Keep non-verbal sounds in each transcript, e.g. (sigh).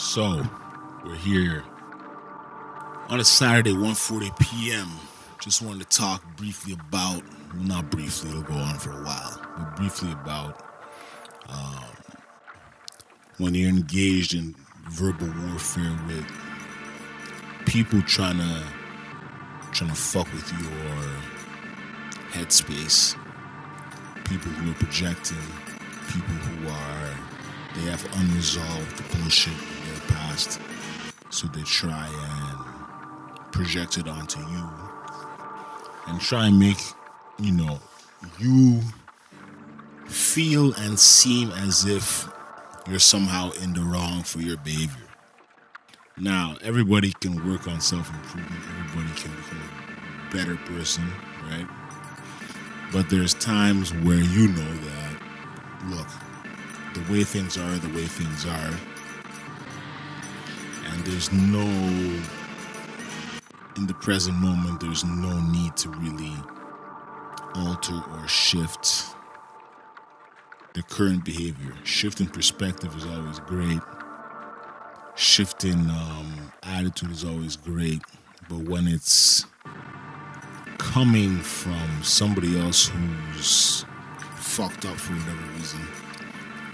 So, we're here on a Saturday, 1:40 p.m. Just wanted to talk briefly about, well, not briefly, it'll go on for a while, but briefly about um, when you're engaged in verbal warfare with people trying to trying to fuck with your headspace, people who are projecting, people who are they have unresolved bullshit in their past, so they try and project it onto you and try and make you know you feel and seem as if you're somehow in the wrong for your behavior. Now, everybody can work on self improvement, everybody can become a better person, right? But there's times where you know that, look, the way things are, the way things are, and there's no, in the present moment, there's no need to really alter or shift the current behavior. Shifting perspective is always great. Shifting um, attitude is always great. But when it's coming from somebody else who's fucked up for whatever reason,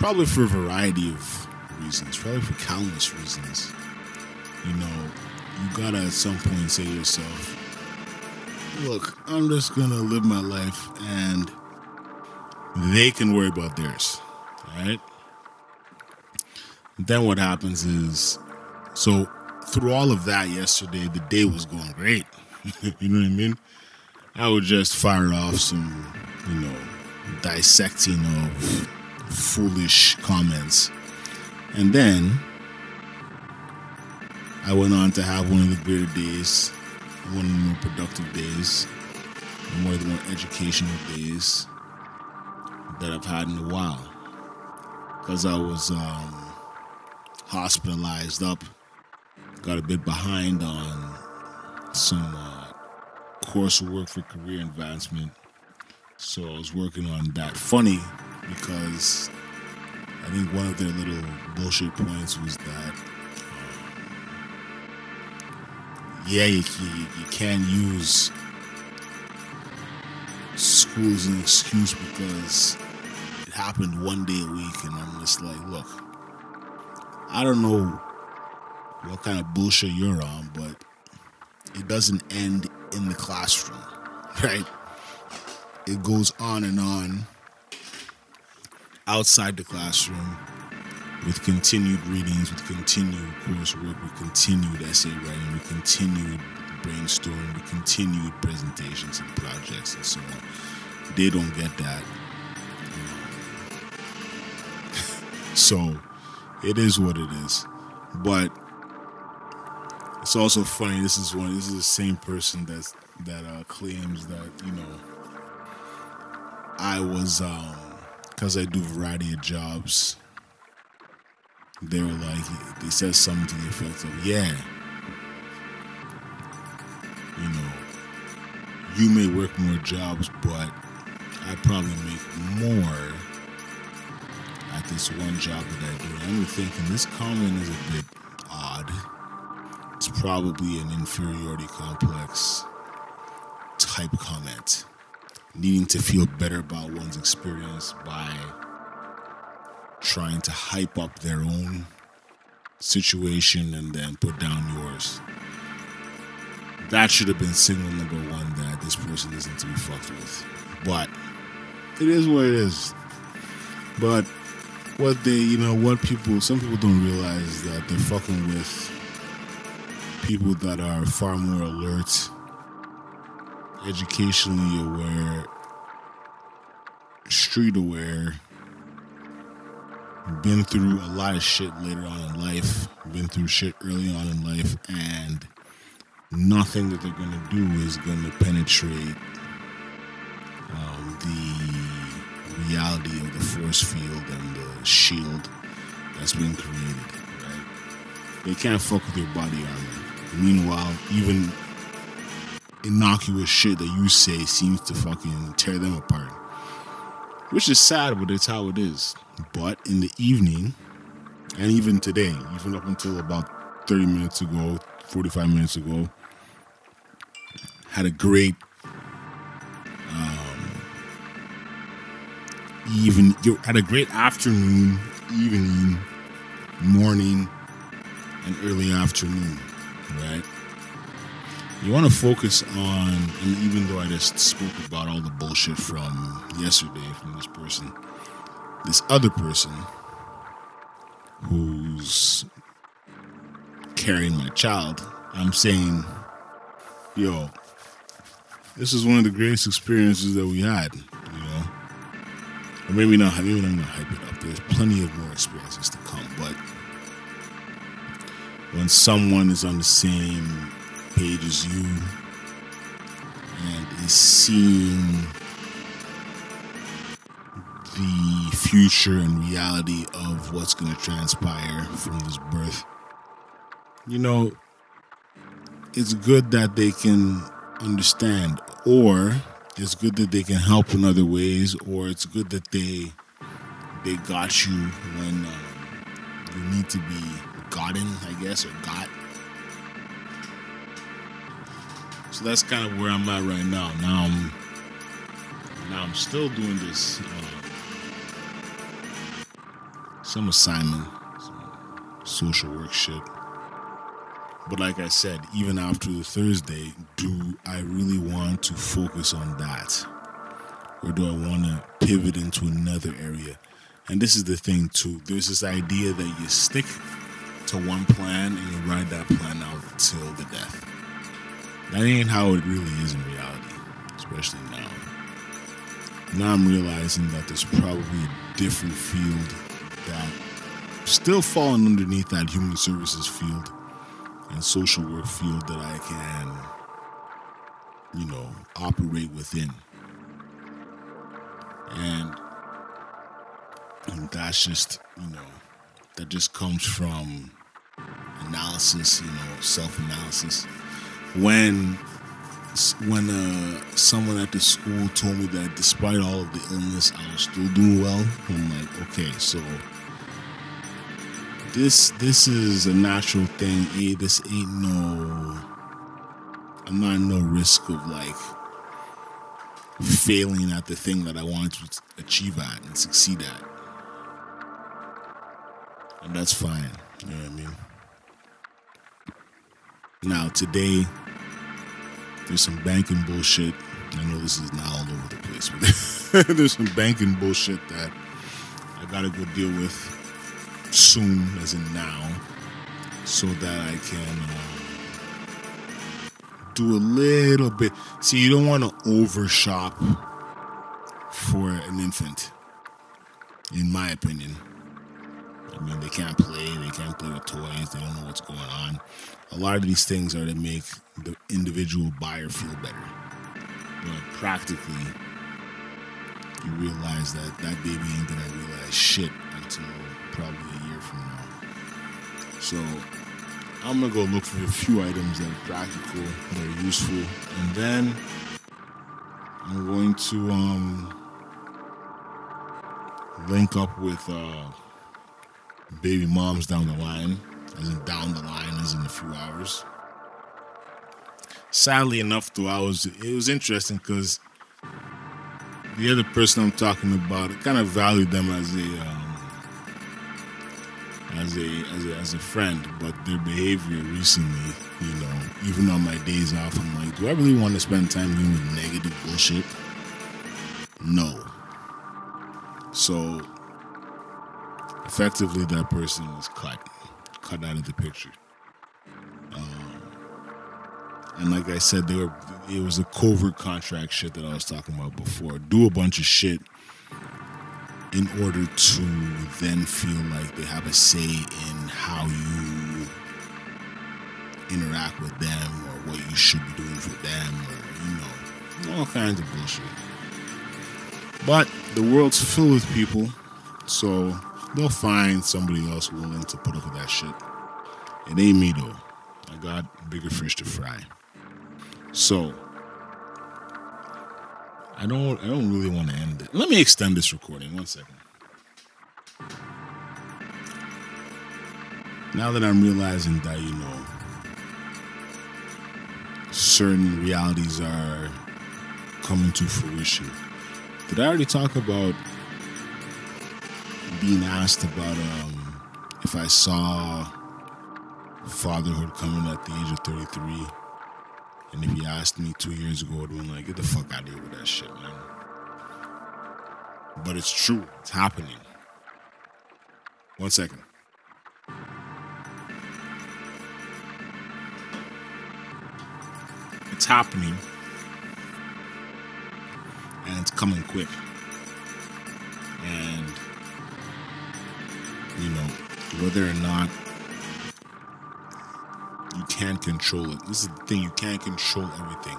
probably for a variety of reasons, probably for countless reasons, you know, you gotta at some point say to yourself, look, I'm just gonna live my life and they can worry about theirs. Right? Then what happens is so through all of that yesterday, the day was going great. (laughs) you know what I mean? I would just fire off some, you know, dissecting of foolish comments. And then I went on to have one of the greater days, one of the more productive days, one of the more educational days that I've had in a while. Because I was um, hospitalized up, got a bit behind on some uh, coursework for career advancement. So I was working on that. Funny because I think one of their little bullshit points was that, um, yeah, you, you, you can't use school as an excuse because it happened one day a week, and I'm just like, look, I don't know what kind of bullshit you're on, but it doesn't end in the classroom, (laughs) right? It goes on and on outside the classroom with continued readings, with continued coursework, with continued essay writing, with continued brainstorming, with continued presentations and projects and so on. They don't get that. (laughs) so it is what it is. But it's also funny. This is one. This is the same person that's that uh, claims that you know I was um because I do a variety of jobs. They were like they said something to the effect of yeah, you know, you may work more jobs, but I probably make more at this one job that I do. And I'm thinking this comment is a bit odd. It's probably an inferiority complex type comment. Needing to feel better about one's experience by trying to hype up their own situation and then put down yours. That should have been signal number one that this person isn't to be fucked with. But it is what it is. But what they, you know, what people, some people don't realize that they're fucking with people that are far more alert, educationally aware, street aware, been through a lot of shit later on in life, been through shit early on in life, and nothing that they're gonna do is gonna penetrate um, the reality of the force field and the shield that's been created. Right? They can't fuck with your body armor. Meanwhile, even innocuous shit that you say seems to fucking tear them apart. Which is sad, but it's how it is. But in the evening, And even today, even up until about 30 minutes ago, 45 minutes ago, had a great um, even had a great afternoon, evening, morning, and early afternoon, right? You want to focus on, and even though I just spoke about all the bullshit from yesterday from this person, this other person who's carrying my child, I'm saying, yo, this is one of the greatest experiences that we had, you know. Or maybe not, maybe I'm gonna hype it up. There's plenty of more experiences to come, but when someone is on the same as you and is seeing the future and reality of what's going to transpire from this birth. You know, it's good that they can understand, or it's good that they can help in other ways, or it's good that they they got you when uh, you need to be gotten, I guess, or got. So that's kind of where I'm at right now. Now I'm now I'm still doing this uh, some assignment, some social work shit. But like I said, even after the Thursday, do I really want to focus on that? Or do I want to pivot into another area? And this is the thing too. There's this idea that you stick to one plan and you ride that plan out till the death. That ain't how it really is in reality, especially now. Now I'm realizing that there's probably a different field that still falling underneath that human services field and social work field that I can, you know, operate within. And, and that's just, you know, that just comes from analysis, you know, self-analysis. When when uh, someone at the school told me that despite all of the illness, I was still doing well, I'm like, okay, so this this is a natural thing. A this ain't no. I'm not no risk of like failing at the thing that I wanted to achieve at and succeed at, and that's fine. You know what I mean? Now today, there's some banking bullshit. I know this is not all over the place, but (laughs) there's some banking bullshit that I gotta go deal with soon, as in now, so that I can uh, do a little bit. See, you don't want to overshop for an infant, in my opinion. I mean, they can't play, they can't play with toys, they don't know what's going on. A lot of these things are to make the individual buyer feel better. But practically, you realize that that baby ain't gonna realize shit until probably a year from now. So I'm gonna go look for a few items that are practical, that are useful, and then I'm going to um, link up with uh, baby moms down the line, as in down the line, as in a few hours. Sadly enough, though, I was it was interesting because the other person I'm talking about, kind of valued them as a um, as a, as a as a friend, but their behavior recently, you know, even on my days off, I'm like, do I really want to spend time dealing with negative bullshit? No. So effectively, that person was cut, cut out of the picture. Um, and like I said, they were it was a covert contract shit that I was talking about before. Do a bunch of shit in order to then feel like they have a say in how you interact with them or what you should be doing for them or, you know, all kinds of bullshit. But the world's filled with people, so they'll find somebody else willing to put up with that shit. It ain't me though. I got bigger fish to fry. So, I don't I don't really want to end it. Let me extend this recording. One second. now that I'm realizing that, you know, certain realities are coming to fruition. Did I already talk about being asked about um, if I saw fatherhood coming at the age of 33? And if you asked me two years ago, I'd been like, get the fuck out of here with that shit, man. But it's true. It's happening. One second. It's happening. And it's coming quick. And, you know, whether or not you can control it, this is the thing, you can't control everything.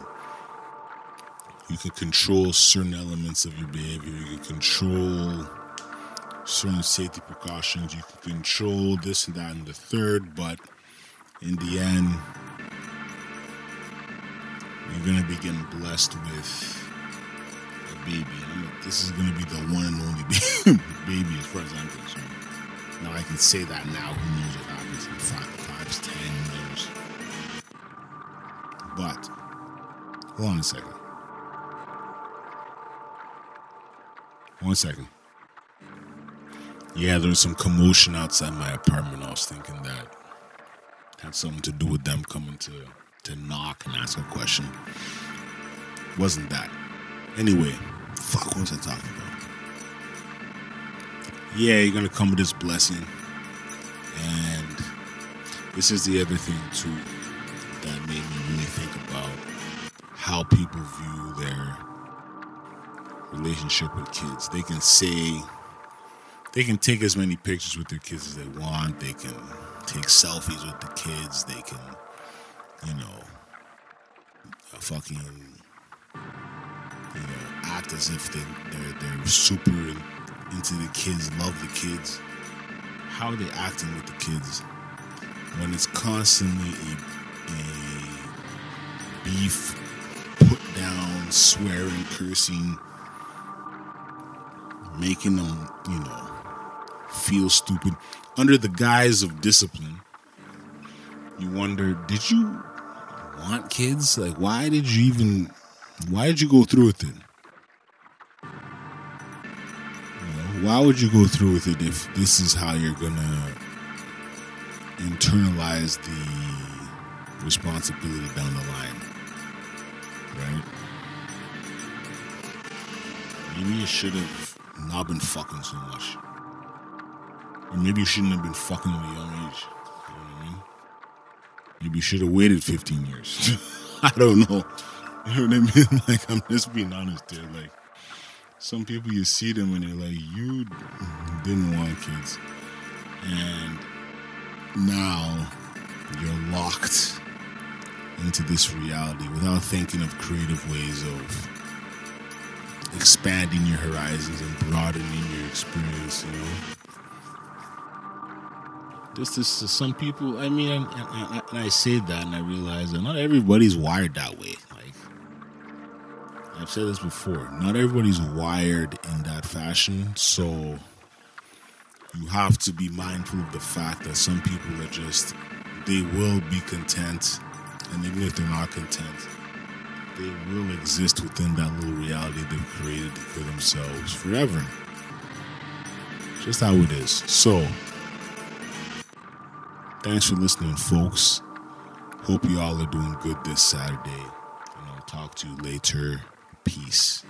You can control certain elements of your behavior, you can control certain safety precautions, you can control this and that and the third, but in the end, you're gonna be getting blessed with a baby. And this is gonna be the one and only (laughs) baby as far as I'm concerned. Now I can say that now. Who knows what happens in five, five, ten years? But hold on a second. One second. Yeah, there was some commotion outside my apartment. I was thinking that had something to do with them coming to to knock and ask a question. Wasn't that? Anyway, fuck, what was I talking about? Yeah, you're gonna come with this blessing. And this is the other thing too that made me really think about how people view their relationship with kids. They can say they can take as many pictures with their kids as they want. They can take selfies with the kids. They can you know, fucking, you know, act as if they, they're, they're super into the kids, love the kids. How are they acting with the kids when it's constantly a, a beef, put down, swearing, cursing, making them, you know, feel stupid under the guise of discipline? You wonder, did you want kids? Like, why did you even? Why did you go through with it? Why would you go through with it if this is how you're gonna internalize the responsibility down the line? Right? Maybe you should have not been fucking so much. Or maybe you shouldn't have been fucking at a young age. You know what I mean? Maybe you should have waited 15 years. (laughs) I don't know. You know what I mean? (laughs) Like, I'm just being honest here. Like, some people you see them and they're like, you didn't want kids. And now you're locked into this reality without thinking of creative ways of expanding your horizons and broadening your experience, you know? This is some people. I mean, and, and, and, I say that, and I realize that not everybody's wired that way. I've said this before, not everybody's wired in that fashion. So you have to be mindful of the fact that some people are just they will be content, and even if they're not content, they will exist within that little reality they've created for themselves forever. Just how it is. So Thanks for listening, folks. Hope you all are doing good this Saturday. And I'll talk to you later. Peace.